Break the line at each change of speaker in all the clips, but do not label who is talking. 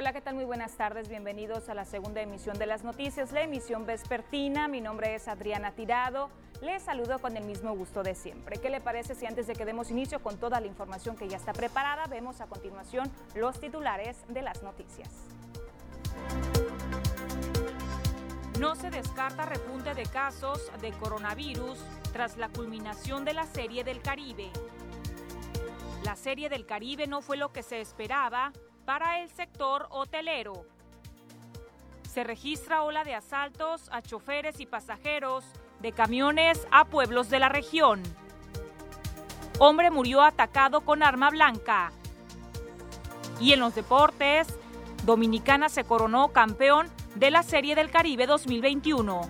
Hola, ¿qué tal? Muy buenas tardes. Bienvenidos a la segunda emisión de las noticias, la emisión vespertina. Mi nombre es Adriana Tirado. Les saludo con el mismo gusto de siempre. ¿Qué le parece si antes de que demos inicio con toda la información que ya está preparada, vemos a continuación los titulares de las noticias? No se descarta repunte de casos de coronavirus tras la culminación de la Serie del Caribe. La Serie del Caribe no fue lo que se esperaba para el sector hotelero. Se registra ola de asaltos a choferes y pasajeros de camiones a pueblos de la región. Hombre murió atacado con arma blanca. Y en los deportes, Dominicana se coronó campeón de la Serie del Caribe 2021.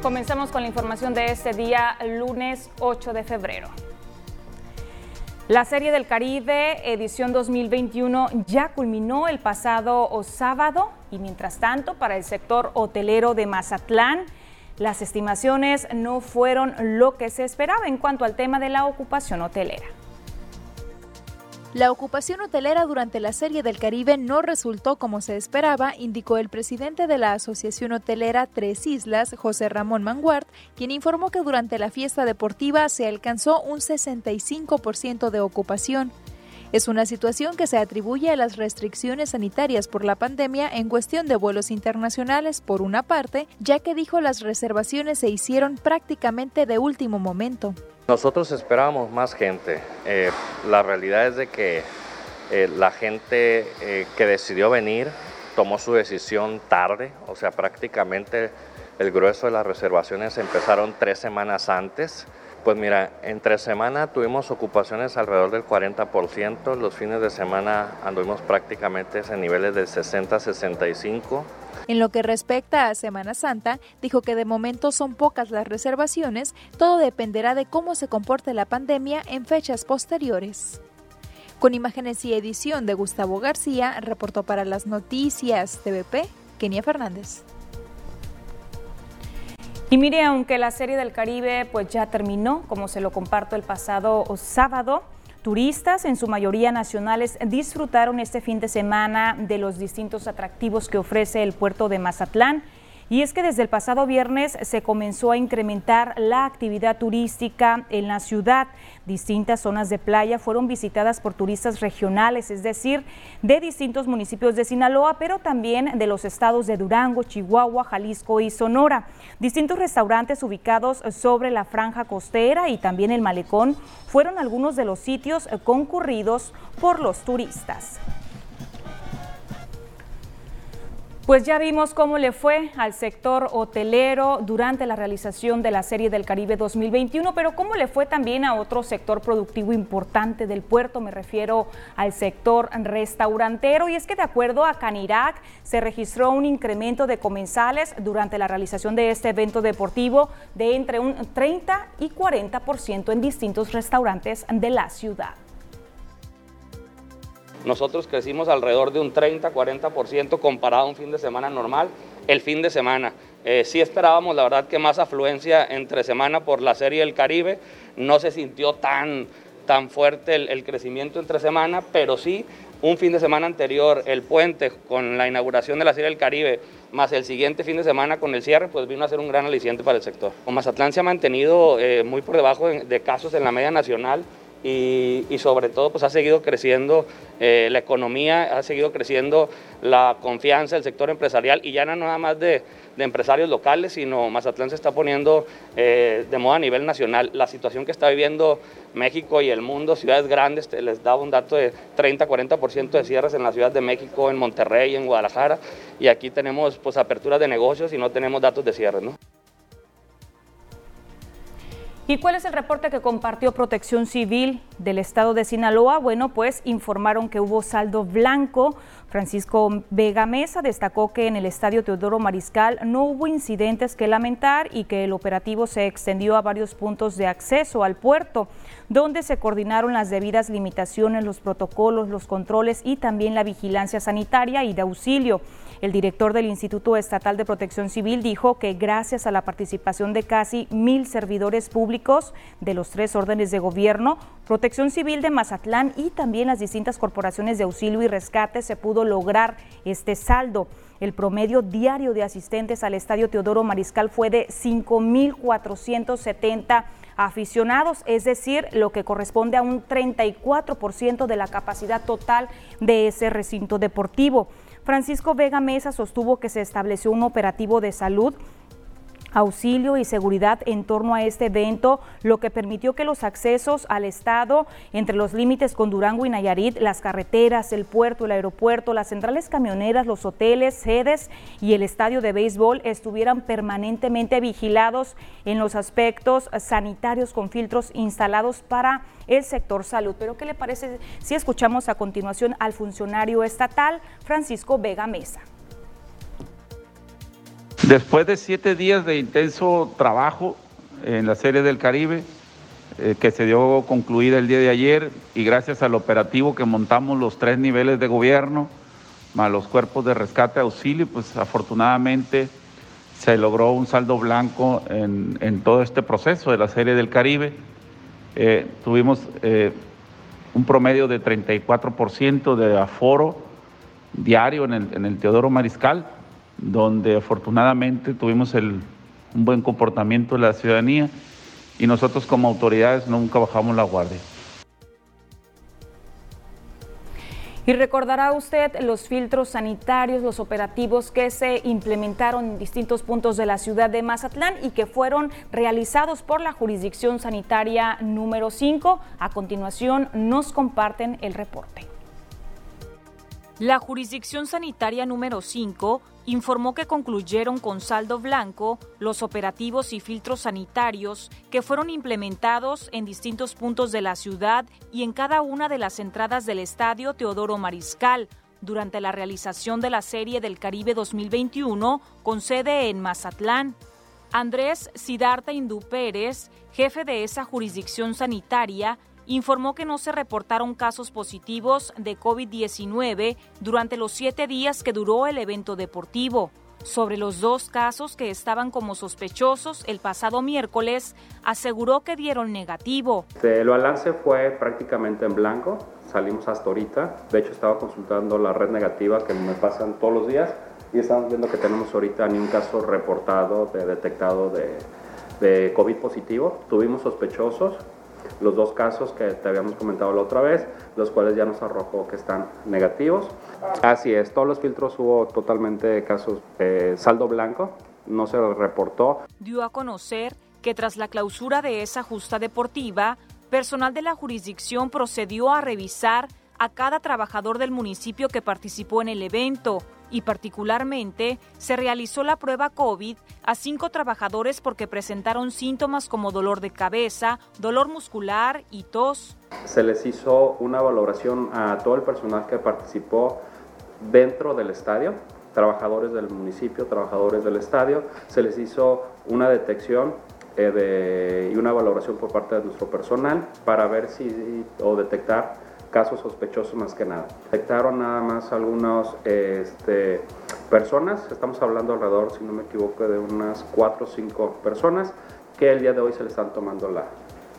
Comenzamos con la información de este día, lunes 8 de febrero. La Serie del Caribe, edición 2021, ya culminó el pasado sábado y mientras tanto, para el sector hotelero de Mazatlán, las estimaciones no fueron lo que se esperaba en cuanto al tema de la ocupación hotelera.
La ocupación hotelera durante la Serie del Caribe no resultó como se esperaba, indicó el presidente de la Asociación Hotelera Tres Islas, José Ramón Manguard, quien informó que durante la fiesta deportiva se alcanzó un 65% de ocupación. Es una situación que se atribuye a las restricciones sanitarias por la pandemia en cuestión de vuelos internacionales, por una parte, ya que dijo las reservaciones se hicieron prácticamente de último momento.
Nosotros esperábamos más gente. Eh, la realidad es de que eh, la gente eh, que decidió venir tomó su decisión tarde, o sea, prácticamente el grueso de las reservaciones empezaron tres semanas antes. Pues mira, entre semana tuvimos ocupaciones alrededor del 40%, los fines de semana anduvimos prácticamente en niveles de 60-65%.
En lo que respecta a Semana Santa, dijo que de momento son pocas las reservaciones, todo dependerá de cómo se comporte la pandemia en fechas posteriores. Con imágenes y edición de Gustavo García, reportó para las noticias TVP, Kenia Fernández.
Y mire, aunque la Serie del Caribe pues ya terminó, como se lo comparto el pasado sábado, Turistas, en su mayoría nacionales, disfrutaron este fin de semana de los distintos atractivos que ofrece el puerto de Mazatlán y es que desde el pasado viernes se comenzó a incrementar la actividad turística en la ciudad. Distintas zonas de playa fueron visitadas por turistas regionales, es decir, de distintos municipios de Sinaloa, pero también de los estados de Durango, Chihuahua, Jalisco y Sonora. Distintos restaurantes ubicados sobre la franja costera y también el malecón fueron algunos de los sitios concurridos por los turistas. Pues ya vimos cómo le fue al sector hotelero durante la realización de la Serie del Caribe 2021, pero cómo le fue también a otro sector productivo importante del puerto, me refiero al sector restaurantero, y es que de acuerdo a Canirac se registró un incremento de comensales durante la realización de este evento deportivo de entre un 30 y 40% en distintos restaurantes de la ciudad.
Nosotros crecimos alrededor de un 30-40% comparado a un fin de semana normal. El fin de semana, eh, sí esperábamos la verdad que más afluencia entre semana por la Serie del Caribe. No se sintió tan, tan fuerte el, el crecimiento entre semana, pero sí un fin de semana anterior, el puente con la inauguración de la Serie del Caribe, más el siguiente fin de semana con el cierre, pues vino a ser un gran aliciente para el sector. O Mazatlán se ha mantenido eh, muy por debajo de, de casos en la media nacional y, sobre todo pues ha seguido creciendo eh, la economía, ha seguido creciendo la confianza del sector empresarial y ya no nada más de, de empresarios locales, sino Mazatlán se está poniendo eh, de moda a nivel nacional. La situación que está viviendo México y el mundo, ciudades grandes, les daba un dato de 30-40% de cierres en la Ciudad de México, en Monterrey, en Guadalajara, y aquí tenemos pues aperturas de negocios y no tenemos datos de cierre. ¿no?
¿Y cuál es el reporte que compartió Protección Civil del estado de Sinaloa? Bueno, pues informaron que hubo saldo blanco. Francisco Vega Mesa destacó que en el estadio Teodoro Mariscal no hubo incidentes que lamentar y que el operativo se extendió a varios puntos de acceso al puerto, donde se coordinaron las debidas limitaciones, los protocolos, los controles y también la vigilancia sanitaria y de auxilio. El director del Instituto Estatal de Protección Civil dijo que gracias a la participación de casi mil servidores públicos de los tres órdenes de gobierno, Protección Civil de Mazatlán y también las distintas corporaciones de auxilio y rescate se pudo lograr este saldo. El promedio diario de asistentes al Estadio Teodoro Mariscal fue de 5.470 aficionados, es decir, lo que corresponde a un 34% de la capacidad total de ese recinto deportivo. Francisco Vega Mesa sostuvo que se estableció un operativo de salud auxilio y seguridad en torno a este evento, lo que permitió que los accesos al estado entre los límites con Durango y Nayarit, las carreteras, el puerto, el aeropuerto, las centrales camioneras, los hoteles, sedes y el estadio de béisbol estuvieran permanentemente vigilados en los aspectos sanitarios con filtros instalados para el sector salud. Pero ¿qué le parece si escuchamos a continuación al funcionario estatal Francisco Vega Mesa?
Después de siete días de intenso trabajo en la Serie del Caribe, eh, que se dio concluida el día de ayer, y gracias al operativo que montamos los tres niveles de gobierno, más los cuerpos de rescate auxilio, pues afortunadamente se logró un saldo blanco en, todo este proceso de la Serie del Caribe. Eh, tuvimos eh, un promedio de 34% de aforo diario en el, en el Teodoro Mariscal donde afortunadamente tuvimos un buen comportamiento de la ciudadanía y nosotros como autoridades nunca bajamos la guardia.
Y recordará usted los filtros sanitarios, los operativos que se implementaron en distintos puntos de la ciudad de Mazatlán y que fueron realizados por la jurisdicción sanitaria número 5. A continuación nos comparten el reporte. La jurisdicción sanitaria número 5 informó que concluyeron con saldo blanco los operativos y filtros sanitarios que fueron implementados en distintos puntos de la ciudad y en cada una de las entradas del estadio Teodoro Mariscal durante la realización de la Serie del Caribe 2021 con sede en Mazatlán. Andrés Sidarta Hindú Pérez, jefe de esa jurisdicción sanitaria, informó que no se reportaron casos positivos de COVID-19 durante los siete días que duró el evento deportivo. Sobre los dos casos que estaban como sospechosos el pasado miércoles, aseguró que dieron negativo.
El balance fue prácticamente en blanco, salimos hasta ahorita. De hecho, estaba consultando la red negativa que me pasan todos los días y estamos viendo que tenemos ahorita ni un caso reportado de detectado de, de COVID positivo. Tuvimos sospechosos, los dos casos que te habíamos comentado la otra vez, los cuales ya nos arrojó que están negativos. Así es, todos los filtros hubo totalmente casos eh, saldo blanco, no se reportó.
Dio a conocer que tras la clausura de esa justa deportiva, personal de la jurisdicción procedió a revisar a cada trabajador del municipio que participó en el evento y particularmente se realizó la prueba COVID a cinco trabajadores porque presentaron síntomas como dolor de cabeza, dolor muscular y tos.
Se les hizo una valoración a todo el personal que participó dentro del estadio, trabajadores del municipio, trabajadores del estadio, se les hizo una detección eh, y una valoración por parte de nuestro personal para ver si o detectar casos sospechosos más que nada. Detectaron nada más algunas este, personas, estamos hablando alrededor, si no me equivoco, de unas 4 o 5 personas que el día de hoy se le están tomando la,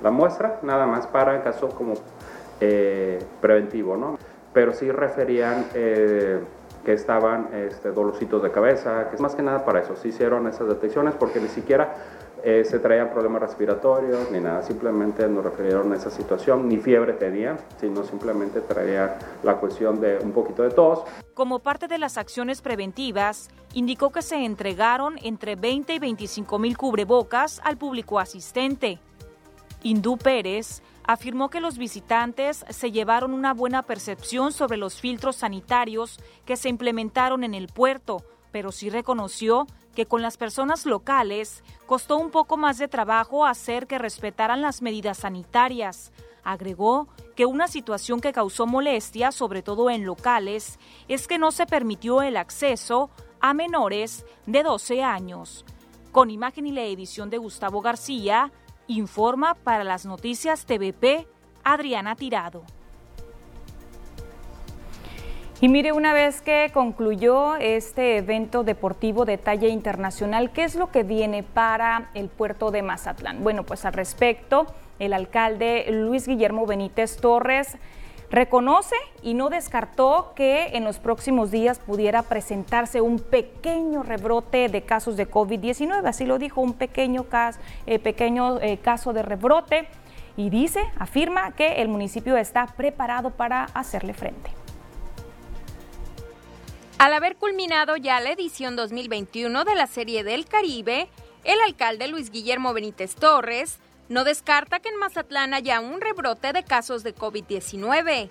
la muestra, nada más para el caso como eh, preventivo, ¿no? Pero sí referían eh, que estaban este, dolorcitos de cabeza, que es más que nada para eso, se hicieron esas detecciones porque ni siquiera eh, se traían problemas respiratorios ni nada, simplemente nos refirieron a esa situación, ni fiebre tenía, sino simplemente traía la cuestión de un poquito de tos.
Como parte de las acciones preventivas, indicó que se entregaron entre 20 y 25 mil cubrebocas al público asistente. Hindú Pérez afirmó que los visitantes se llevaron una buena percepción sobre los filtros sanitarios que se implementaron en el puerto, pero sí reconoció que con las personas locales costó un poco más de trabajo hacer que respetaran las medidas sanitarias. Agregó que una situación que causó molestia, sobre todo en locales, es que no se permitió el acceso a menores de 12 años. Con imagen y la edición de Gustavo García, informa para las noticias TVP Adriana Tirado. Y mire, una vez que concluyó este evento deportivo de talla internacional, ¿qué es lo que viene para el puerto de Mazatlán? Bueno, pues al respecto, el alcalde Luis Guillermo Benítez Torres reconoce y no descartó que en los próximos días pudiera presentarse un pequeño rebrote de casos de COVID-19, así lo dijo, un pequeño, caso, eh, pequeño eh, caso de rebrote y dice, afirma que el municipio está preparado para hacerle frente.
Al haber culminado ya la edición 2021 de la Serie del Caribe, el alcalde Luis Guillermo Benítez Torres no descarta que en Mazatlán haya un rebrote de casos de COVID-19.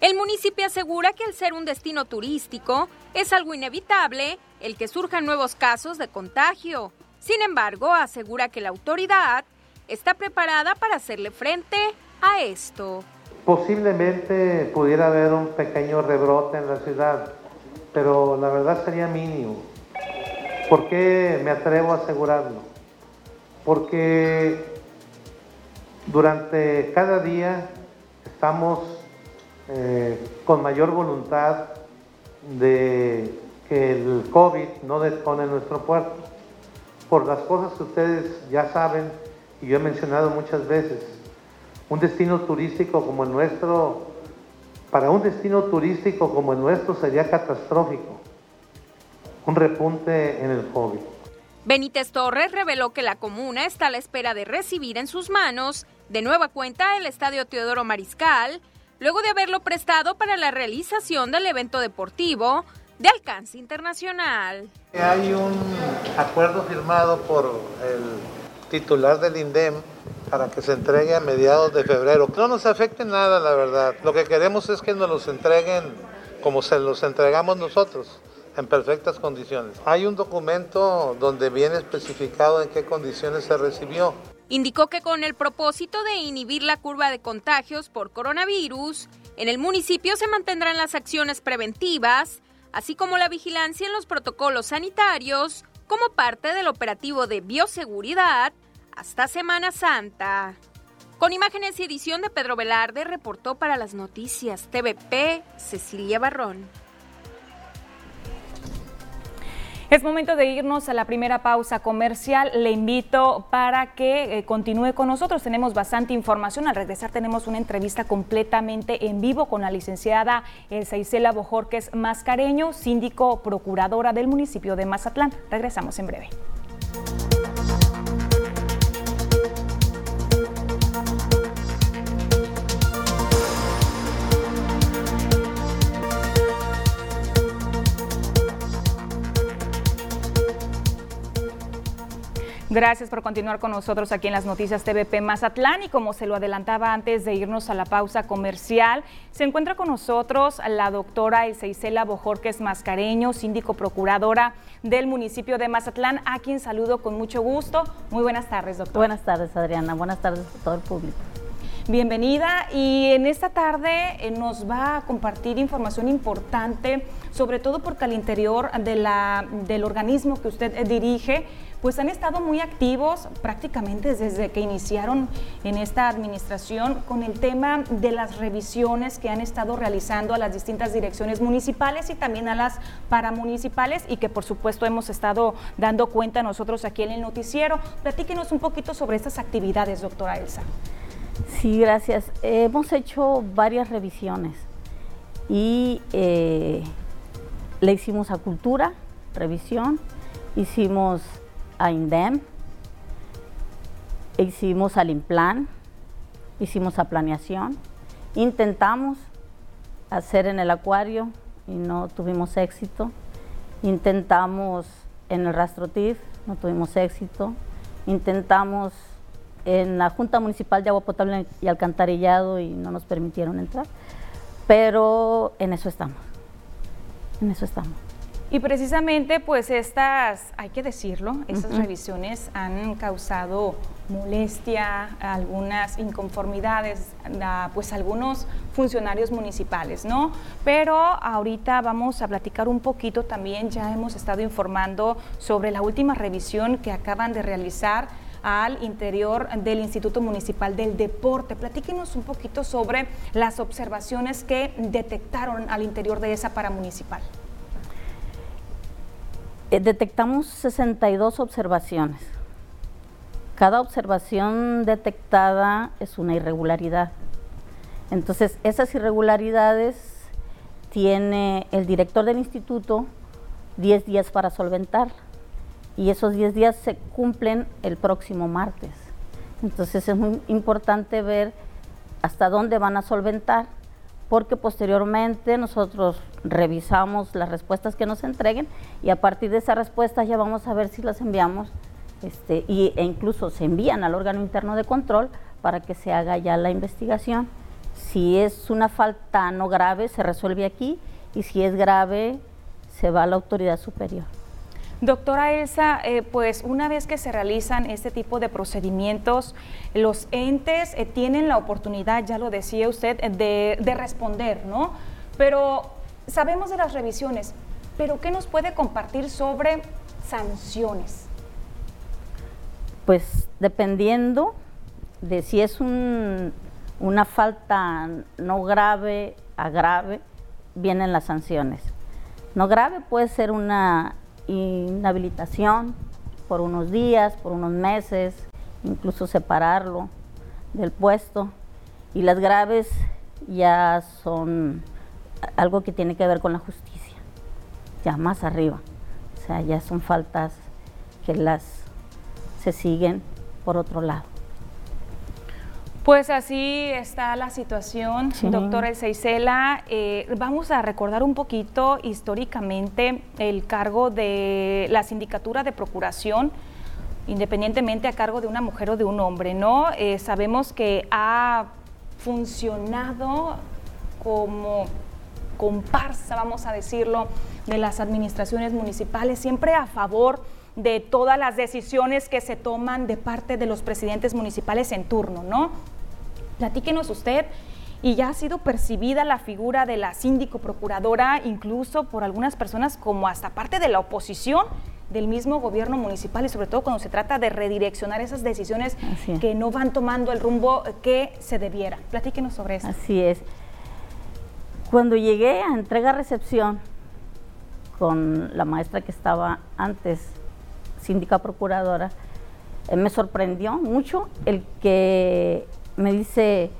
El municipio asegura que al ser un destino turístico es algo inevitable el que surjan nuevos casos de contagio. Sin embargo, asegura que la autoridad está preparada para hacerle frente a esto.
Posiblemente pudiera haber un pequeño rebrote en la ciudad pero la verdad sería mínimo. ¿Por qué me atrevo a asegurarlo? Porque durante cada día estamos eh, con mayor voluntad de que el COVID no despone nuestro puerto. Por las cosas que ustedes ya saben y yo he mencionado muchas veces, un destino turístico como el nuestro para un destino turístico como el nuestro sería catastrófico un repunte en el COVID.
Benítez Torres reveló que la comuna está a la espera de recibir en sus manos de nueva cuenta el Estadio Teodoro Mariscal, luego de haberlo prestado para la realización del evento deportivo de alcance internacional.
Hay un acuerdo firmado por el titular del INDEM para que se entregue a mediados de febrero. No nos afecte nada, la verdad. Lo que queremos es que nos los entreguen como se los entregamos nosotros, en perfectas condiciones. Hay un documento donde viene especificado en qué condiciones se recibió.
Indicó que con el propósito de inhibir la curva de contagios por coronavirus, en el municipio se mantendrán las acciones preventivas, así como la vigilancia en los protocolos sanitarios, como parte del operativo de bioseguridad hasta Semana Santa. Con imágenes y edición de Pedro Velarde, reportó para las noticias TVP Cecilia Barrón.
Es momento de irnos a la primera pausa comercial. Le invito para que eh, continúe con nosotros. Tenemos bastante información. Al regresar tenemos una entrevista completamente en vivo con la licenciada Elsa Isela Bojorques Mascareño, síndico procuradora del municipio de Mazatlán. Regresamos en breve. Gracias por continuar con nosotros aquí en las noticias TVP Mazatlán y como se lo adelantaba antes de irnos a la pausa comercial, se encuentra con nosotros la doctora Isela Bojorques Mascareño, síndico procuradora del municipio de Mazatlán, a quien saludo con mucho gusto. Muy buenas tardes, doctora.
Buenas tardes, Adriana. Buenas tardes a todo el público.
Bienvenida y en esta tarde eh, nos va a compartir información importante, sobre todo porque al interior de la, del organismo que usted eh, dirige, pues han estado muy activos prácticamente desde que iniciaron en esta administración con el tema de las revisiones que han estado realizando a las distintas direcciones municipales y también a las paramunicipales y que por supuesto hemos estado dando cuenta nosotros aquí en el noticiero. Platíquenos un poquito sobre estas actividades, doctora Elsa.
Sí, gracias. Hemos hecho varias revisiones y eh, le hicimos a Cultura, revisión, hicimos a INDEM, hicimos al IMPLAN, hicimos a Planeación, intentamos hacer en el acuario y no tuvimos éxito, intentamos en el RastroTIF, no tuvimos éxito, intentamos en la Junta Municipal de Agua Potable y Alcantarillado y no nos permitieron entrar, pero en eso estamos, en eso estamos.
Y precisamente, pues estas, hay que decirlo, estas revisiones han causado molestia, algunas inconformidades, a, pues algunos funcionarios municipales, ¿no? Pero ahorita vamos a platicar un poquito también, ya hemos estado informando sobre la última revisión que acaban de realizar al interior del Instituto Municipal del Deporte. Platíquenos un poquito sobre las observaciones que detectaron al interior de esa paramunicipal.
Eh, detectamos 62 observaciones. Cada observación detectada es una irregularidad. Entonces, esas irregularidades tiene el director del instituto 10 días para solventar y esos 10 días se cumplen el próximo martes. Entonces es muy importante ver hasta dónde van a solventar porque posteriormente nosotros revisamos las respuestas que nos entreguen y a partir de esas respuestas ya vamos a ver si las enviamos este, y, e incluso se envían al órgano interno de control para que se haga ya la investigación. Si es una falta no grave, se resuelve aquí y si es grave, se va a la autoridad superior.
Doctora Elsa, eh, pues una vez que se realizan este tipo de procedimientos, los entes eh, tienen la oportunidad, ya lo decía usted, de, de, responder, ¿no? Pero sabemos de las revisiones, pero ¿qué nos puede compartir sobre sanciones?
Pues dependiendo de si es un, una falta no grave a grave, vienen las sanciones. No grave puede ser una inhabilitación por unos días, por unos meses, incluso separarlo del puesto. Y las graves ya son algo que tiene que ver con la justicia, ya más arriba. O sea, ya son faltas que las se siguen por otro lado.
Pues así está la situación, doctora El Seisela. Eh, vamos a recordar un poquito históricamente el cargo de la sindicatura de procuración, independientemente a cargo de una mujer o de un hombre, ¿no? Eh, sabemos que ha funcionado como comparsa, vamos a decirlo, de las administraciones municipales, siempre a favor de todas las decisiones que se toman de parte de los presidentes municipales en turno, ¿no? Platíquenos usted, y ya ha sido percibida la figura de la síndico procuradora incluso por algunas personas como hasta parte de la oposición del mismo gobierno municipal y sobre todo cuando se trata de redireccionar esas decisiones que no van tomando el rumbo que se debiera. Platíquenos sobre eso.
Así es. Cuando llegué a entrega-recepción con la maestra que estaba antes síndica procuradora, eh, me sorprendió mucho el que me dice,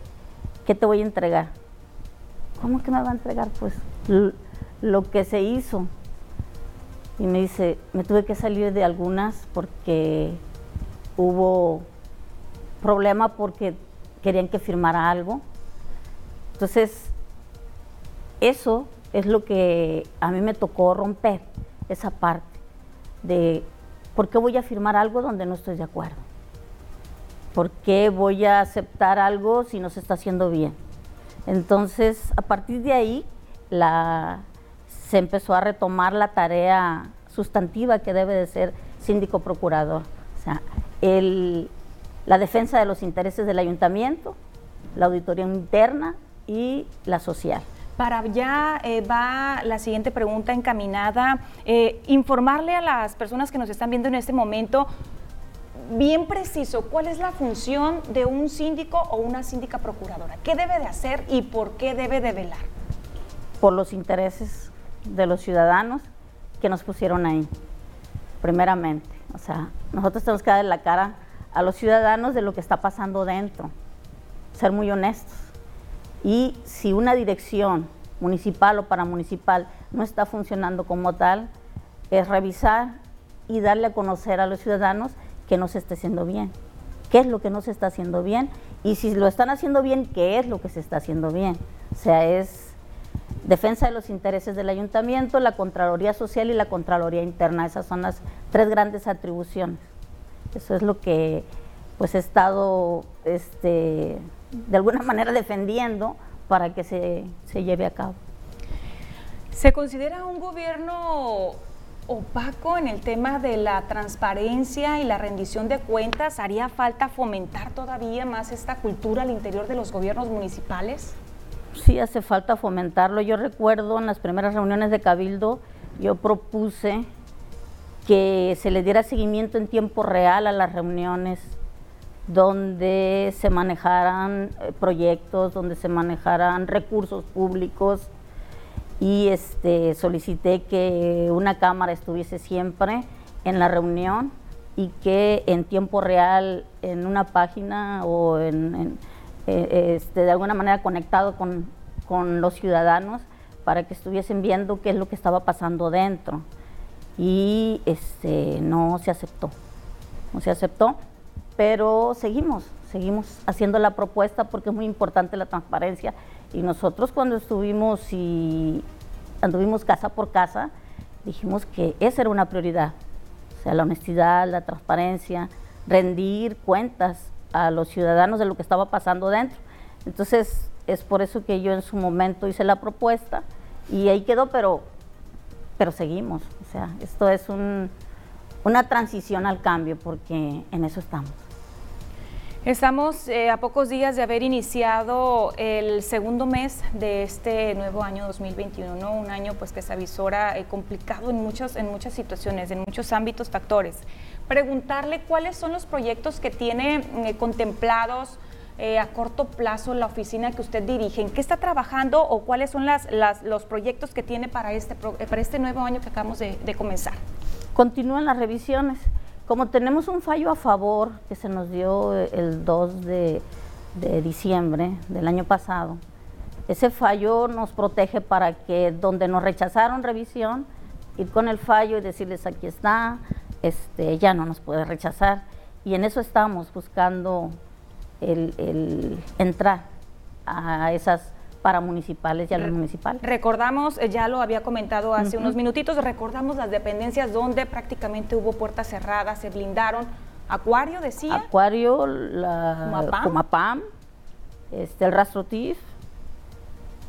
¿qué te voy a entregar? ¿Cómo que me va a entregar? Pues lo que se hizo. Y me dice, me tuve que salir de algunas porque hubo problema porque querían que firmara algo. Entonces, eso es lo que a mí me tocó romper, esa parte de ¿Por qué voy a firmar algo donde no estoy de acuerdo? ¿Por qué voy a aceptar algo si no se está haciendo bien? Entonces, a partir de ahí, se empezó a retomar la tarea sustantiva que debe de ser síndico procurador. La defensa de los intereses del ayuntamiento, la auditoría interna y la social.
Para ya eh, va la siguiente pregunta encaminada, eh, informarle a las personas que nos están viendo en este momento bien preciso cuál es la función de un síndico o una síndica procuradora, qué debe de hacer y por qué debe de velar.
Por los intereses de los ciudadanos que nos pusieron ahí, primeramente. O sea, nosotros tenemos que dar la cara a los ciudadanos de lo que está pasando dentro, ser muy honestos y si una dirección municipal o paramunicipal no está funcionando como tal, es revisar y darle a conocer a los ciudadanos que no se está haciendo bien, qué es lo que no se está haciendo bien y si lo están haciendo bien, qué es lo que se está haciendo bien. O sea, es defensa de los intereses del ayuntamiento, la Contraloría Social y la Contraloría Interna. Esas son las tres grandes atribuciones. Eso es lo que pues he estado este, de alguna manera defendiendo para que se, se lleve a cabo.
¿Se considera un gobierno opaco en el tema de la transparencia y la rendición de cuentas? ¿Haría falta fomentar todavía más esta cultura al interior de los gobiernos municipales?
Sí, hace falta fomentarlo. Yo recuerdo en las primeras reuniones de Cabildo, yo propuse que se le diera seguimiento en tiempo real a las reuniones, donde se manejaran eh, proyectos, donde se manejaran recursos públicos. Y este, solicité que una cámara estuviese siempre en la reunión y que en tiempo real en una página o en, eh, este, de alguna manera conectado con, con los ciudadanos para que estuviesen viendo qué es lo que estaba pasando dentro. Y este, no se aceptó, no se aceptó, pero seguimos, seguimos haciendo la propuesta porque es muy importante la transparencia. Y nosotros cuando estuvimos y anduvimos casa por casa, dijimos que esa era una prioridad, o sea, la honestidad, la transparencia, rendir cuentas a los ciudadanos de lo que estaba pasando dentro. Entonces, es por eso que yo en su momento hice la propuesta y ahí quedó, pero, pero seguimos. O sea, esto es un, una transición al cambio porque en eso estamos.
Estamos eh, a pocos días de haber iniciado el segundo mes de este nuevo año 2021, un año pues que se avisora eh, complicado en, muchos, en muchas situaciones, en muchos ámbitos, factores. Preguntarle cuáles son los proyectos que tiene eh, contemplados a corto plazo la oficina que usted dirige, en qué está trabajando o cuáles son las, los proyectos que tiene para este, para este nuevo año que acabamos de, de comenzar.
Continúan las revisiones como tenemos un fallo a favor que se nos dio el 2 de, diciembre del año pasado, ese fallo nos protege para que donde nos rechazaron revisión, ir con el fallo y decirles aquí está, este, ya no nos puede rechazar. Y en eso estamos buscando el entrar a esas para municipales y a los municipales.
Recordamos, eh, ya lo había comentado hace unos minutitos, recordamos las dependencias donde prácticamente hubo puertas cerradas, se blindaron. Acuario decía.
Acuario, la Comapam, este, el Rastrotif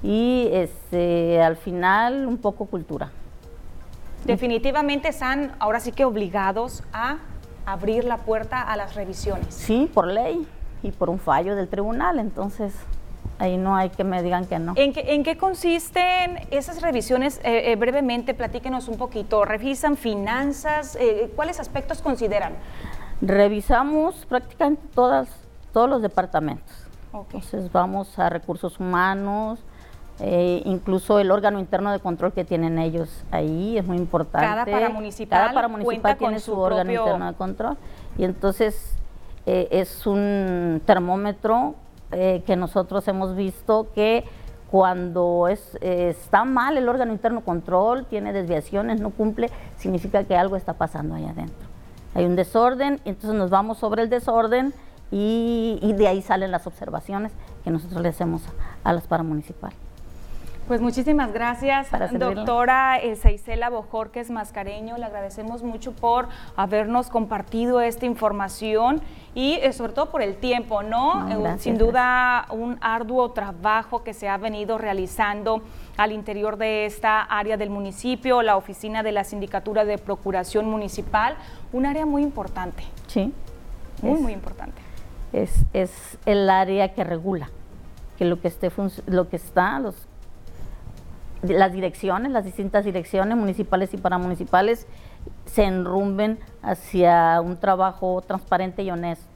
y este, al final un poco cultura.
Definitivamente están ahora sí que obligados a abrir la puerta a las revisiones.
Sí, por ley y por un fallo del tribunal, entonces Ahí no hay que me digan que no.
¿En qué, en qué consisten esas revisiones? Eh, eh, brevemente, platíquenos un poquito. ¿Revisan finanzas? Eh, ¿Cuáles aspectos consideran?
Revisamos prácticamente todas, todos los departamentos. Entonces vamos a recursos humanos, incluso el órgano interno de control que tienen ellos ahí es muy importante.
Cada paramunicipal,
Cada paramunicipal tiene su, órgano interno de control y entonces es un termómetro eh, que nosotros hemos visto que cuando es, está mal el órgano interno control, tiene desviaciones, no cumple, significa que algo está pasando ahí adentro. Hay un desorden, entonces nos vamos sobre el desorden y, de ahí salen las observaciones que nosotros le hacemos a las paramunicipales.
Pues muchísimas gracias, doctora Seisela Bojorques Mascareño. Le agradecemos mucho por habernos compartido esta información y eh, sobre todo por el tiempo, ¿no? Eh, sin duda un arduo trabajo que se ha venido realizando al interior de esta área del municipio, la oficina de la Sindicatura de Procuración Municipal, un área muy importante.
Sí.
Muy, muy importante.
Es, es el área que regula que lo que esté lo que está, los las direcciones, las distintas direcciones municipales y paramunicipales se enrumben hacia un trabajo transparente y honesto.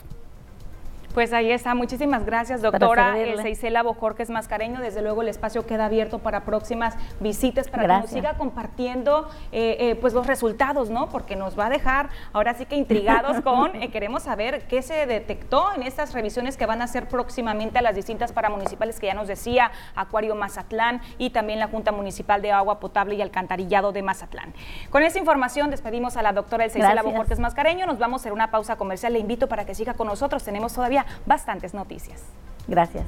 Pues ahí está. Muchísimas gracias, doctora Seisela Bojorques Mascareño. Desde luego el espacio queda abierto para próximas visitas, para que nos siga compartiendo eh, eh, pues los resultados, ¿no? Porque nos va a dejar ahora sí que intrigados con, eh, queremos saber qué se detectó en estas revisiones que van a hacer próximamente a las distintas paramunicipales que ya nos decía Acuario Mazatlán y también la Junta Municipal de Agua Potable y Alcantarillado de Mazatlán. Con esta información despedimos a la doctora Seisela Bojorques Mascareño. Nos vamos a hacer una pausa comercial. Le invito para que siga con nosotros. Tenemos todavía bastantes noticias.
Gracias.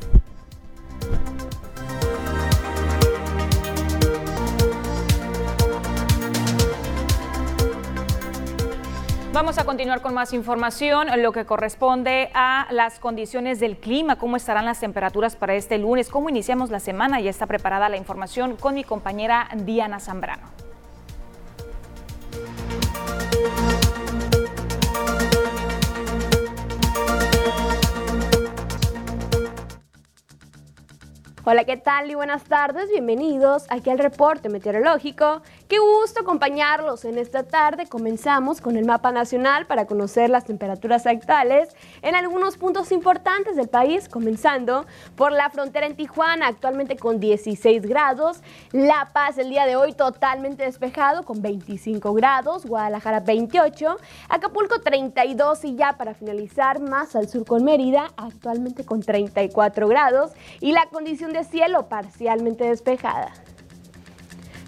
Vamos a continuar con más información, lo que corresponde a las condiciones del clima, cómo estarán las temperaturas para este lunes, cómo iniciamos la semana. Ya está preparada la información con mi compañera Diana Zambrano.
Hola, ¿qué tal y buenas tardes? Bienvenidos aquí al reporte meteorológico Qué gusto acompañarlos. En esta tarde. Comenzamos con el mapa nacional para conocer las temperaturas actuales en algunos puntos importantes del país, comenzando por la frontera en Tijuana, actualmente con 16 grados, La Paz el día de hoy totalmente despejado con 25 grados, Guadalajara 28, Acapulco 32 y ya para finalizar más al sur con Mérida, actualmente con 34 grados. Y la condición de cielo parcialmente despejada.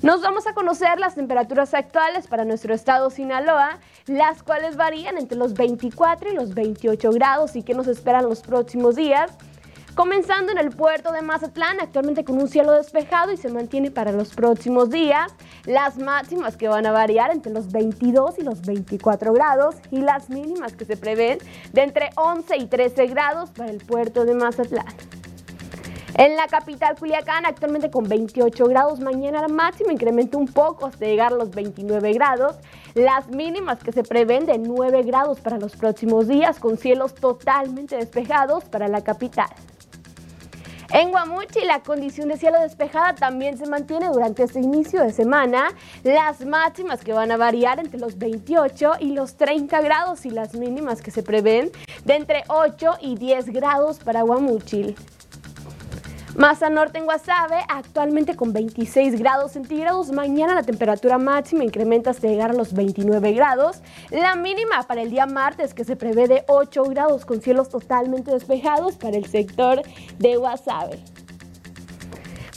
Nos vamos a conocer las temperaturas actuales para nuestro estado Sinaloa, las cuales varían entre los 24 y los 28 grados y que nos esperan los próximos días. Comenzando en el puerto de Mazatlán, actualmente con un cielo despejado y se mantiene para los próximos días. Las máximas que van a variar entre los 22 y los 24 grados y las mínimas que se prevén de entre 11 y 13 grados para el puerto de Mazatlán. En la capital Culiacán, actualmente con 28 grados, mañana la máxima incrementa un poco hasta llegar a los 29 grados. Las mínimas que se prevén de 9 grados para los próximos días, con cielos totalmente despejados para la capital. En Guamuchi la condición de cielo despejada también se mantiene durante este inicio de semana. Las máximas que van a variar entre los 28 y los 30 grados y las mínimas que se prevén de entre 8 y 10 grados para Guamuchil. Más al norte en Guasave, actualmente con 26 grados centígrados. Mañana la temperatura máxima incrementa hasta llegar a los 29 grados. La mínima para el día martes, que se prevé de 8 grados con cielos totalmente despejados para el sector de Guasave.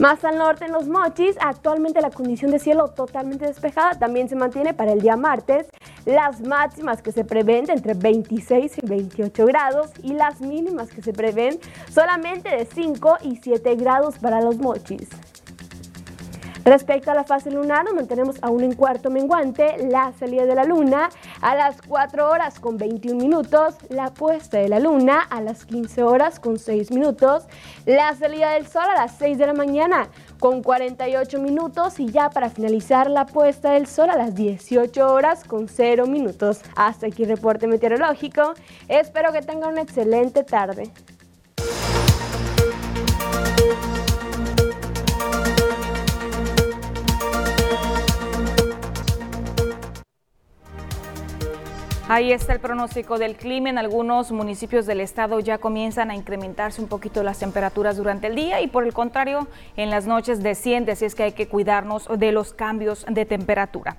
Más al norte en los Mochis, actualmente la condición de cielo totalmente despejada también se mantiene para el día martes. Las máximas que se prevén entre 26 y 28 grados y las mínimas que se prevén solamente de 5 y 7 grados para los Mochis. Respecto a la fase lunar, nos mantenemos aún en cuarto menguante, la salida de la luna a las 4 horas con 21 minutos, la puesta de la luna a las 15 horas con 6 minutos, la salida del sol a las 6 de la mañana con 48 minutos y ya para finalizar la puesta del sol a las 18 horas con 0 minutos. Hasta aquí reporte meteorológico. Espero que tengan una excelente tarde.
Ahí está el pronóstico del clima. En algunos municipios del estado ya comienzan a incrementarse un poquito las temperaturas durante el día y por el contrario, en las noches desciende, así es que hay que cuidarnos de los cambios de temperatura.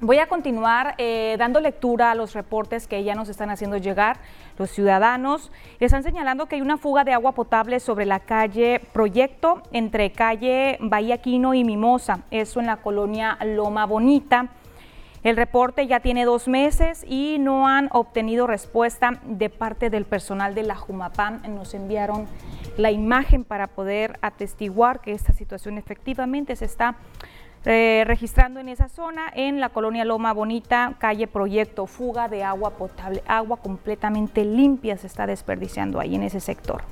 Voy a continuar eh, dando lectura a los reportes que ya nos están haciendo llegar los ciudadanos. Están señalando que hay una fuga de agua potable sobre la calle Proyecto entre calle Bahía Quino y Mimosa, eso en la colonia Loma Bonita. El reporte ya tiene dos meses y no han obtenido respuesta de parte del personal de la Jumapam. Nos enviaron la imagen para poder atestiguar que esta situación efectivamente se está eh, registrando en esa zona, en la colonia Loma Bonita, calle Proyecto, fuga de agua potable, agua completamente limpia se está desperdiciando ahí en ese sector.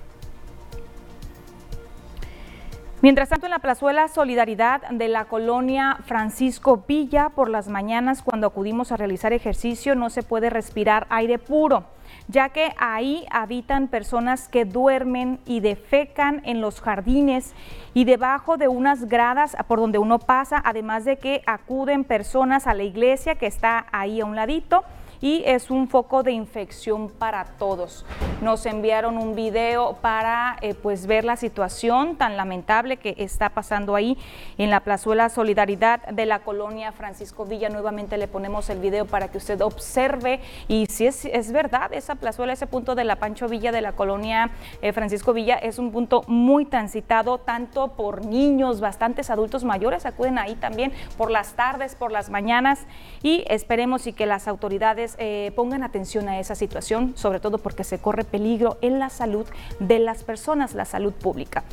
Mientras tanto, en la plazuela Solidaridad de la colonia Francisco Villa, por las mañanas cuando acudimos a realizar ejercicio no se puede respirar aire puro, ya que ahí habitan personas que duermen y defecan en los jardines y debajo de unas gradas por donde uno pasa, además de que acuden personas a la iglesia que está ahí a un ladito y es un foco de infección para todos. Nos enviaron un video para eh, pues ver la situación tan lamentable que está pasando ahí en la plazuela Solidaridad de la colonia Francisco Villa. Nuevamente le ponemos el video para que usted observe y si es, es verdad, esa plazuela, ese punto de la Pancho Villa de la colonia eh, Francisco Villa es un punto muy transitado tanto por niños, bastantes adultos mayores acuden ahí también por las tardes, por las mañanas y esperemos y que las autoridades eh, pongan atención a esa situación, sobre todo porque se corre peligro en la salud de las personas, la salud pública.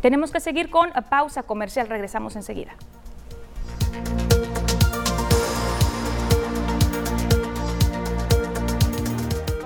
Tenemos que seguir con pausa comercial, regresamos enseguida.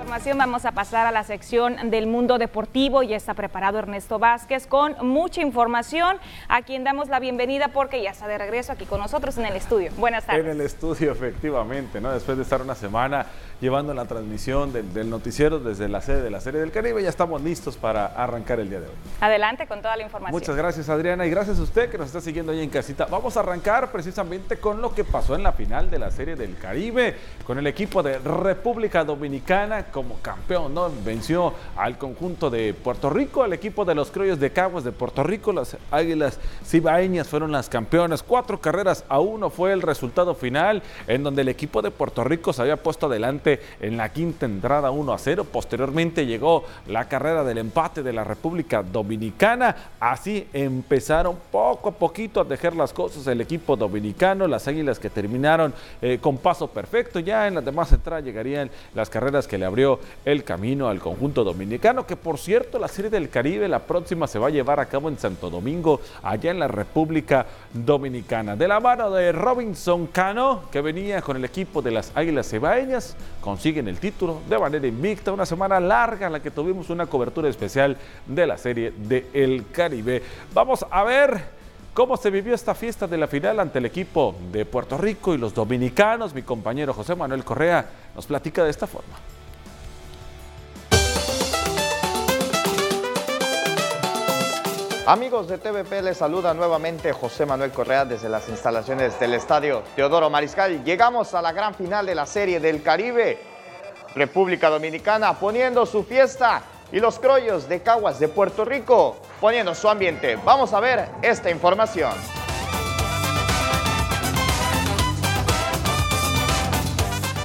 Información vamos a pasar a la sección del mundo deportivo. Ya está preparado Ernesto Vázquez con mucha información, a quien damos la bienvenida porque ya está de regreso aquí con nosotros en el estudio. Buenas tardes.
En el estudio, efectivamente, ¿no? Después de estar una semana llevando la transmisión del, noticiero desde la sede de la Serie del Caribe, ya estamos listos para arrancar el día de hoy.
Adelante con toda la información.
Muchas gracias, Adriana, y gracias a usted que nos está siguiendo ahí en casita. Vamos a arrancar precisamente con lo que pasó en la final de la Serie del Caribe, con el equipo de República Dominicana como campeón, ¿no? Venció al conjunto de Puerto Rico, al equipo de los Criollos de Caguas de Puerto Rico, las Águilas Cibaeñas fueron las campeonas. Cuatro carreras a uno fue el resultado final, en donde el equipo de Puerto Rico se había puesto adelante en la quinta entrada 1 a 0. Posteriormente llegó la carrera del empate de la República Dominicana. Así empezaron poco a poquito a dejar las cosas el equipo dominicano, las Águilas que terminaron eh, con paso perfecto. Ya en las demás entradas llegarían las carreras que le abrió el camino al conjunto dominicano, que por cierto la Serie del Caribe la próxima se va a llevar a cabo en Santo Domingo, allá en la República Dominicana. De la mano de Robinson Cano, que venía con el equipo de las Águilas Cebaeñas, consiguen el título de manera invicta. Una semana larga en la que tuvimos una cobertura especial de la Serie del Caribe. Vamos a ver cómo se vivió esta fiesta de la final ante el equipo de Puerto Rico y los dominicanos. Mi compañero José Manuel Correa nos platica de esta forma.
Amigos de TVP, les saluda nuevamente José Manuel Correa desde las instalaciones del estadio Teodoro Mariscal. Llegamos a la gran final de la Serie del Caribe. República Dominicana poniendo su fiesta y los Croyos de Caguas de Puerto Rico poniendo su ambiente. Vamos a ver esta información.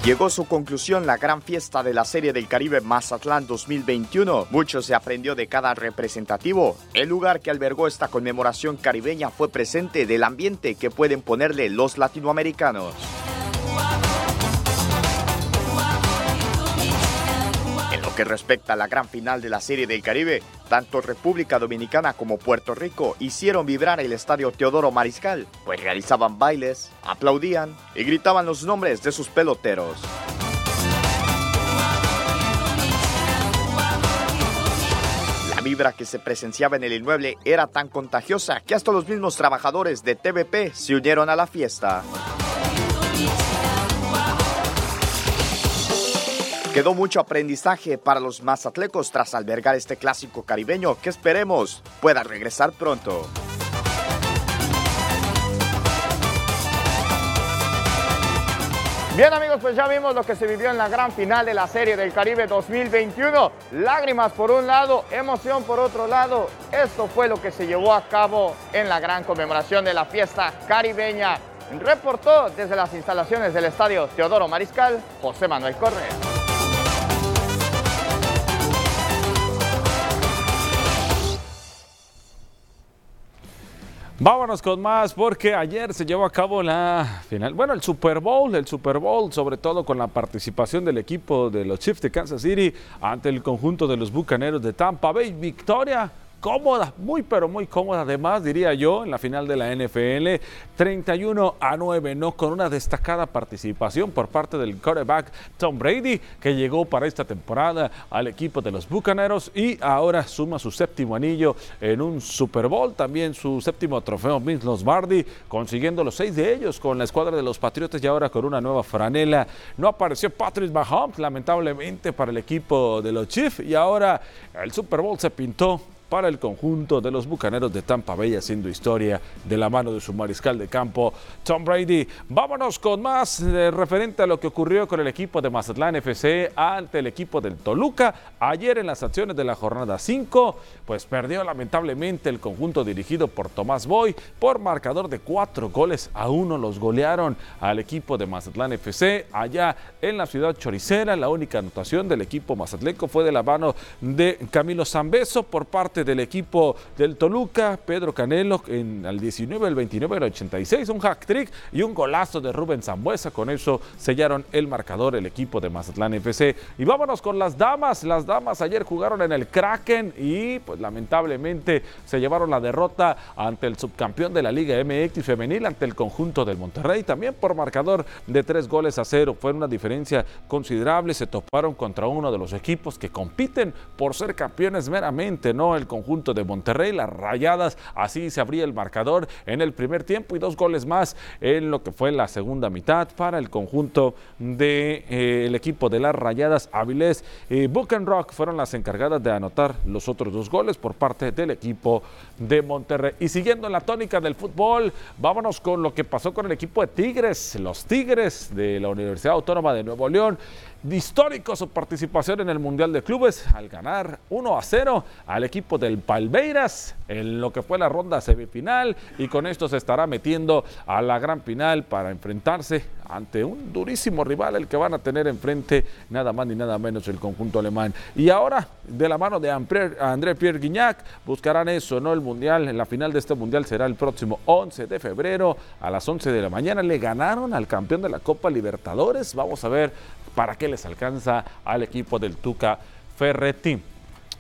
Llegó a su conclusión la gran fiesta de la Serie del Caribe Mazatlán 2021. Mucho se aprendió de cada representativo. El lugar que albergó esta conmemoración caribeña fue presente del ambiente que pueden ponerle los latinoamericanos. Que respecta a la gran final de la Serie del Caribe, tanto República Dominicana como Puerto Rico hicieron vibrar el estadio Teodoro Mariscal, pues realizaban bailes, aplaudían y gritaban los nombres de sus peloteros. La vibra que se presenciaba en el inmueble era tan contagiosa que hasta los mismos trabajadores de TVP se unieron a la fiesta. Quedó mucho aprendizaje para los mazatlecos tras albergar este clásico caribeño que esperemos pueda regresar pronto. Bien amigos, pues ya vimos lo que se vivió en la gran final de la Serie del Caribe 2021. Lágrimas por un lado, emoción por otro lado. Esto fue lo que se llevó a cabo en la gran conmemoración de la fiesta caribeña. Reportó desde las instalaciones del estadio Teodoro Mariscal, José Manuel Correa.
Vámonos con más porque ayer se llevó a cabo la final, bueno, el Super Bowl, el Super Bowl, sobre todo con la participación del equipo de los Chiefs de Kansas City ante el conjunto de los Bucaneros de Tampa Bay. Victoria cómoda, muy pero muy cómoda además, diría yo, en la final de la NFL, 31 a 9, ¿no? Con una destacada participación por parte del quarterback Tom Brady, que llegó para esta temporada al equipo de los Bucaneros y ahora suma su séptimo anillo en un Super Bowl, también su séptimo trofeo Vince Lombardi, consiguiendo los seis de ellos con la escuadra de los Patriotas y ahora con una nueva franela. No apareció Patrick Mahomes, lamentablemente, para el equipo de los Chiefs y ahora el Super Bowl se pintó para el conjunto de los Bucaneros de Tampa Bay haciendo historia de la mano de su mariscal de campo Tom Brady. Vámonos con más eh, referente a lo que ocurrió con el equipo de Mazatlán FC ante el equipo del Toluca ayer en las acciones de la jornada 5, pues perdió lamentablemente el conjunto dirigido por Tomás Boy por marcador de cuatro goles a uno los golearon al equipo de Mazatlán FC allá en la ciudad choricera. La única anotación del equipo mazatleco fue de la mano de Camilo Zambeso por parte del equipo del Toluca, Pedro Canelo en al 19, el 29, el 86, un hack trick y un golazo de Rubén Zambuesa. Con eso sellaron el marcador el equipo de Mazatlán FC. Y vámonos con las damas. Las damas ayer jugaron en el Kraken y pues lamentablemente se llevaron la derrota ante el subcampeón de la Liga MX femenil, ante el conjunto del Monterrey, también por marcador de tres goles a cero. Fue una diferencia considerable. Se toparon contra uno de los equipos que compiten por ser campeones meramente, ¿no? El conjunto de Monterrey, las rayadas, así se abría el marcador en el primer tiempo y dos goles más en lo que fue la segunda mitad para el conjunto del de, eh, equipo de las rayadas. Avilés y Buchenrock fueron las encargadas de anotar los otros dos goles por parte del equipo de Monterrey. Y siguiendo en la tónica del fútbol, vámonos con lo que pasó con el equipo de Tigres, los Tigres de la Universidad Autónoma de Nuevo León histórico su participación en el Mundial de Clubes al ganar 1 a 0 al equipo del Palmeiras en lo que fue la ronda semifinal. Y con esto se estará metiendo a la gran final para enfrentarse ante un durísimo rival el que van a tener enfrente nada más ni nada menos el conjunto alemán. Y ahora de la mano de André Pierre Guignac buscarán eso, ¿no? El Mundial, la final de este Mundial será el próximo 11 de febrero a las 11 de la mañana. Le ganaron al campeón de la Copa Libertadores. Vamos a ver para qué les alcanza al equipo del Tuca Ferretti.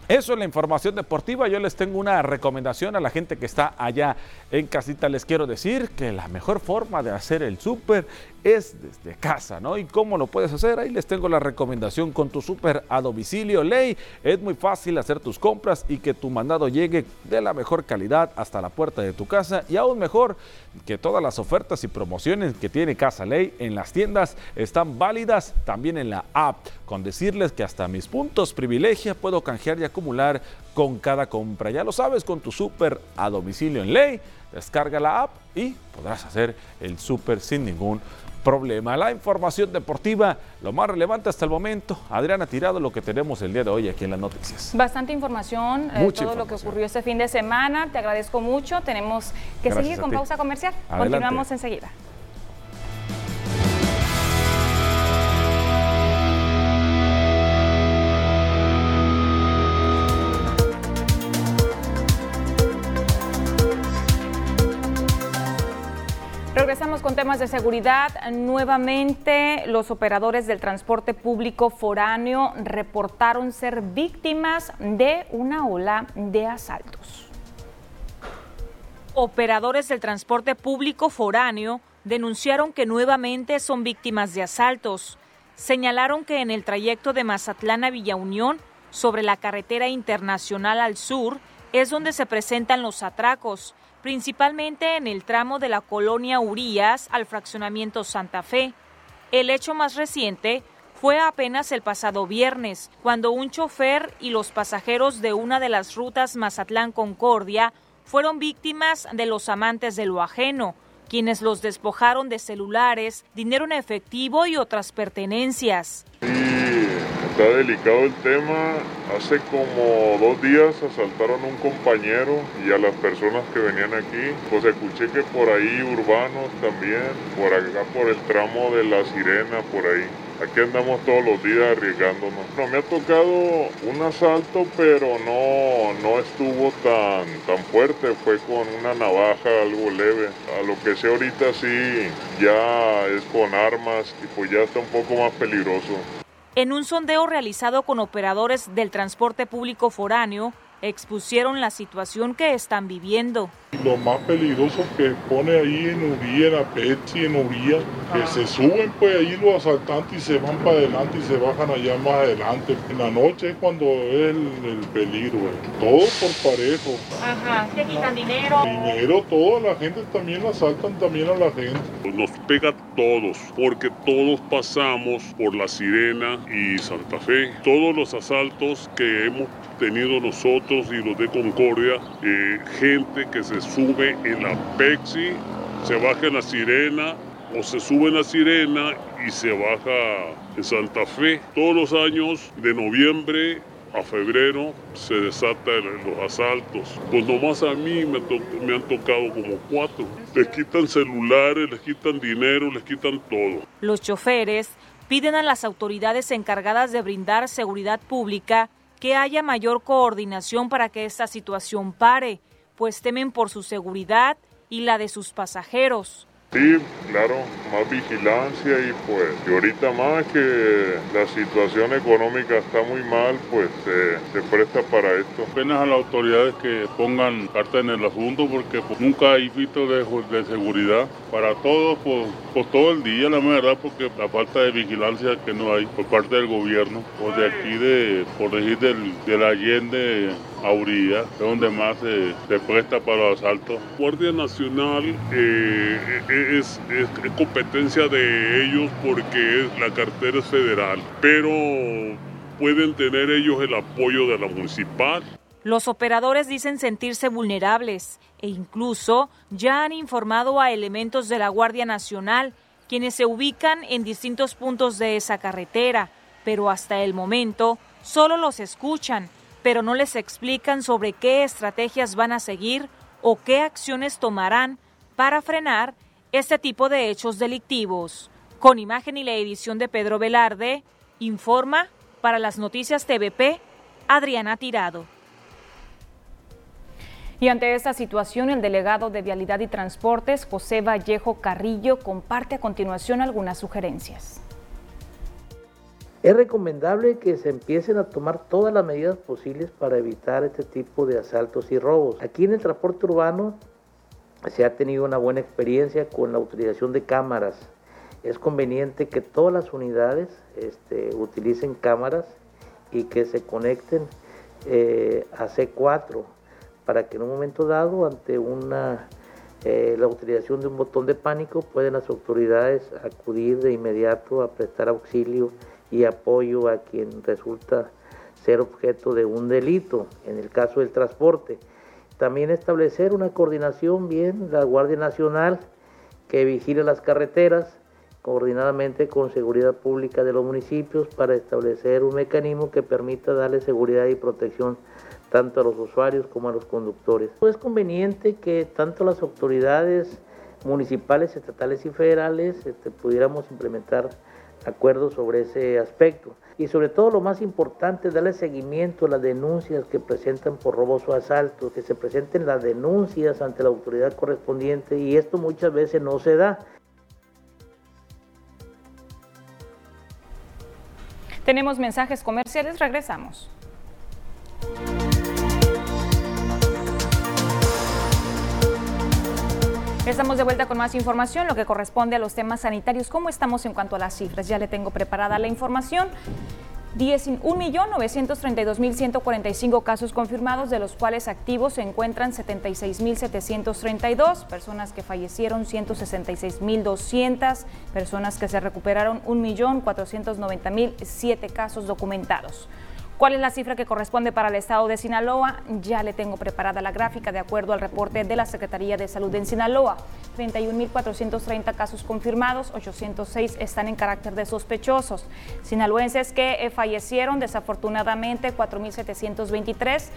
Eso es la información deportiva. Yo les tengo una recomendación a la gente que está allá en casita. Les quiero decir que la mejor forma de hacer el súper es desde casa, ¿no? ¿Y cómo lo puedes hacer? Ahí les tengo la recomendación con tu súper a domicilio. Ley, es muy fácil hacer tus compras y que tu mandado llegue de la mejor calidad hasta la puerta de tu casa y aún mejor que todas las ofertas y promociones que tiene Casa Ley en las tiendas están válidas también en la app. Con decirles que hasta mis puntos privilegia puedo canjear y acumular con cada compra. Ya lo sabes, con tu súper a domicilio en Ley, descarga la app y podrás hacer el súper sin ningún problema. La información deportiva, lo más relevante hasta el momento. Adriana Tirado, lo que tenemos el día de hoy aquí en las noticias.
Bastante información, eh, todo lo que ocurrió este fin de semana. Te agradezco mucho. Tenemos que seguir con pausa comercial. Continuamos enseguida. Regresamos con temas de seguridad. Nuevamente, los operadores del transporte público foráneo reportaron ser víctimas de una ola de asaltos. Operadores del transporte público foráneo denunciaron que nuevamente son víctimas de asaltos. Señalaron que en el trayecto de Mazatlán a Villa Unión, sobre la carretera internacional al sur, es donde se presentan los atracos principalmente en el tramo de la colonia Urías al fraccionamiento Santa Fe. El hecho más reciente fue apenas el pasado viernes, cuando un chofer y los pasajeros de una de las rutas Mazatlán-Concordia fueron víctimas de los amantes de lo ajeno, quienes los despojaron de celulares, dinero en efectivo y otras pertenencias.
Está delicado el tema. Hace como dos días asaltaron un compañero y a las personas que venían aquí. Pues escuché que por ahí urbanos también, por acá por el tramo de la sirena, por ahí. Aquí andamos todos los días arriesgándonos. No, me ha tocado un asalto, pero no, no estuvo tan, tan fuerte. Fue con una navaja, algo leve. A lo que sé ahorita sí, ya es con armas y pues ya está un poco más peligroso.
En un sondeo realizado con operadores del transporte público foráneo, expusieron la situación que están viviendo.
Lo más peligroso que pone ahí en Uría, en Pepsi, en Uría, que se suben pues ahí los asaltantes y se van para adelante y se bajan allá más adelante. En la noche es cuando es el, peligro, eh. todo por parejo.
Ajá, ¿se quitan dinero?
Dinero, toda la gente también asaltan también a la gente.
Pega todos, porque todos pasamos por La Sirena y Santa Fe. Todos los asaltos que hemos tenido nosotros y los de Concordia, eh, gente que se sube en la Pexi, se baja en la Sirena o se sube en la Sirena y se baja en Santa Fe. Todos los años de noviembre a febrero se desatan los asaltos. Pues nomás a mí me, me, han tocado como cuatro. Les quitan celulares, les quitan dinero, les quitan todo.
Los choferes piden a las autoridades encargadas de brindar seguridad pública que haya mayor coordinación para que esta situación pare, pues temen por su seguridad y la de sus pasajeros.
Sí, claro, más vigilancia y pues, y ahorita más que la situación económica está muy mal, pues se presta para esto.
Apenas a las autoridades que pongan carta en el asunto porque pues, nunca hay visto de, seguridad para todos, pues, pues, todo el día, la verdad, porque la falta de vigilancia que no hay por parte del gobierno, pues de aquí de, por decir, del, del Allende Auría, es donde más se, presta para los asaltos. Guardia Nacional eh, es, es, competencia de ellos porque la cartera es federal, pero pueden tener ellos el apoyo de la municipal.
Los operadores dicen sentirse vulnerables e incluso ya han informado a elementos de la Guardia Nacional, quienes se ubican en distintos puntos de esa carretera, pero hasta el momento solo los escuchan pero no les explican sobre qué estrategias van a seguir o qué acciones tomarán para frenar este tipo de hechos delictivos. Con imagen y la edición de Pedro Velarde, informa para las noticias TVP Adriana Tirado. Y ante esta situación, el delegado de Vialidad y Transportes, José Vallejo Carrillo, comparte a continuación algunas sugerencias.
Es recomendable que se empiecen a tomar todas las medidas posibles para evitar este tipo de asaltos y robos. Aquí en el transporte urbano se ha tenido una buena experiencia con la utilización de cámaras. Es conveniente que todas las unidades este, utilicen cámaras y que se conecten eh, a C4 para que en un momento dado, ante una eh, la utilización de un botón de pánico, pueden las autoridades acudir de inmediato a prestar auxilio y apoyo a quien resulta ser objeto de un delito, en el caso del transporte. También establecer una coordinación bien, la Guardia Nacional que vigile las carreteras coordinadamente con seguridad pública de los municipios para establecer un mecanismo que permita darle seguridad y protección tanto a los usuarios como a los conductores. Es conveniente que tanto las autoridades municipales, estatales y federales este, pudiéramos implementar acuerdo sobre ese aspecto. Y sobre todo lo más importante, darle seguimiento a las denuncias que presentan por robos o asaltos, que se presenten las denuncias ante la autoridad correspondiente y esto muchas veces no se da.
Tenemos mensajes comerciales, regresamos. Estamos de vuelta con más información, lo que corresponde a los temas sanitarios. ¿Cómo estamos en cuanto a las cifras? Ya le tengo preparada la información. 1.932.145 casos confirmados, de los cuales activos se encuentran 76.732, personas que fallecieron 166.200, personas que se recuperaron 1.490.007 casos documentados. ¿Cuál es la cifra que corresponde para el estado de Sinaloa? Ya le tengo preparada la gráfica de acuerdo al reporte de la Secretaría de Salud en Sinaloa. 31.430 casos confirmados, 806 están en carácter de sospechosos. Sinaloenses que fallecieron, desafortunadamente, 4.723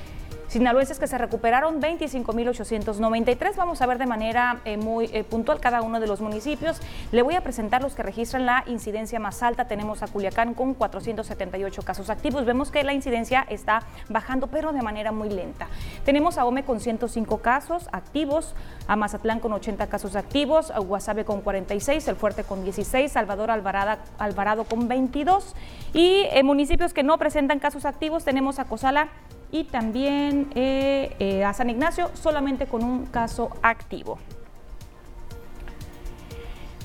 sinaloenses que se recuperaron 25.893. Vamos a ver de manera eh, muy eh, puntual cada uno de los municipios. Le voy a presentar los que registran la incidencia más alta. Tenemos a Culiacán con 478 casos activos. Vemos que la incidencia está bajando, pero de manera muy lenta. Tenemos a Ome con 105 casos activos, a Mazatlán con 80 casos activos, a Guasave con 46, El Fuerte con 16, Salvador Alvarado con 22 y en municipios que no presentan casos activos tenemos a Cozala y también eh, eh, a San Ignacio solamente con un caso activo.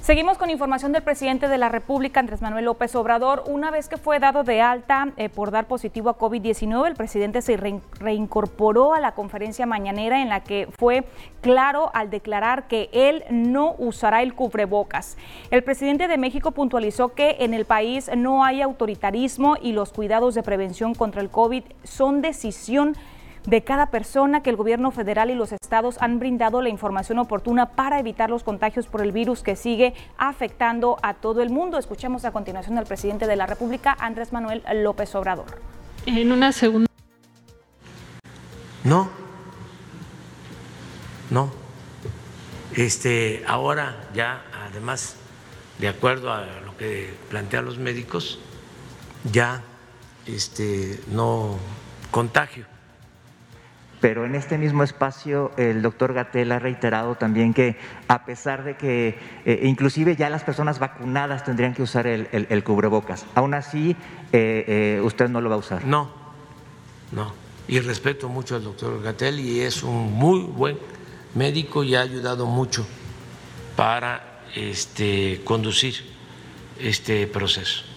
Seguimos con información del presidente de la República, Andrés Manuel López Obrador. Una vez que fue dado de alta eh, por dar positivo a COVID-19, el presidente se reincorporó a la conferencia mañanera en la que fue claro al declarar que él no usará el cubrebocas. El presidente de México puntualizó que en el país no hay autoritarismo y los cuidados de prevención contra el COVID son decisión de cada persona que el gobierno federal y los estados han brindado la información oportuna para evitar los contagios por el virus que sigue afectando a todo el mundo. Escuchemos a continuación al presidente de la República, Andrés Manuel López Obrador.
En una segunda.
No, no. Este, ahora ya, además, de acuerdo a lo que plantean los médicos, ya este, no contagio.
Pero en este mismo espacio el doctor Gatel ha reiterado también que a pesar de que eh, inclusive ya las personas vacunadas tendrían que usar el, cubrebocas, aún así eh, eh, usted no lo va a usar.
No, no. Y respeto mucho al doctor Gatel y es un muy buen médico y ha ayudado mucho para este, conducir este proceso.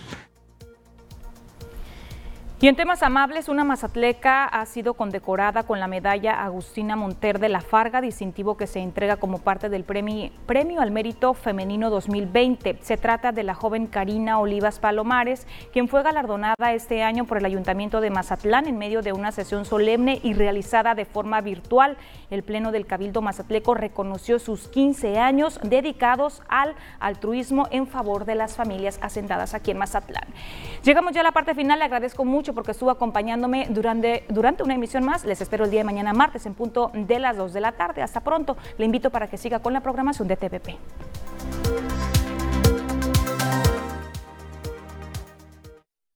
Y en temas amables, una mazatleca ha sido condecorada con la medalla Agustina Monter de la Farga, distintivo que se entrega como parte del premio, premio al Mérito Femenino 2020. Se trata de la joven Karina Olivas Palomares, quien fue galardonada este año por el Ayuntamiento de Mazatlán en medio de una sesión solemne y realizada de forma virtual. El Pleno del Cabildo Mazatleco reconoció sus 15 años dedicados al altruismo en favor de las familias asentadas aquí en Mazatlán. Llegamos ya a la parte final, le agradezco mucho porque estuvo acompañándome durante, durante una emisión más. Les espero el día de mañana martes en punto de las 2 de la tarde. Hasta pronto. Le invito para que siga con la programación de TVP.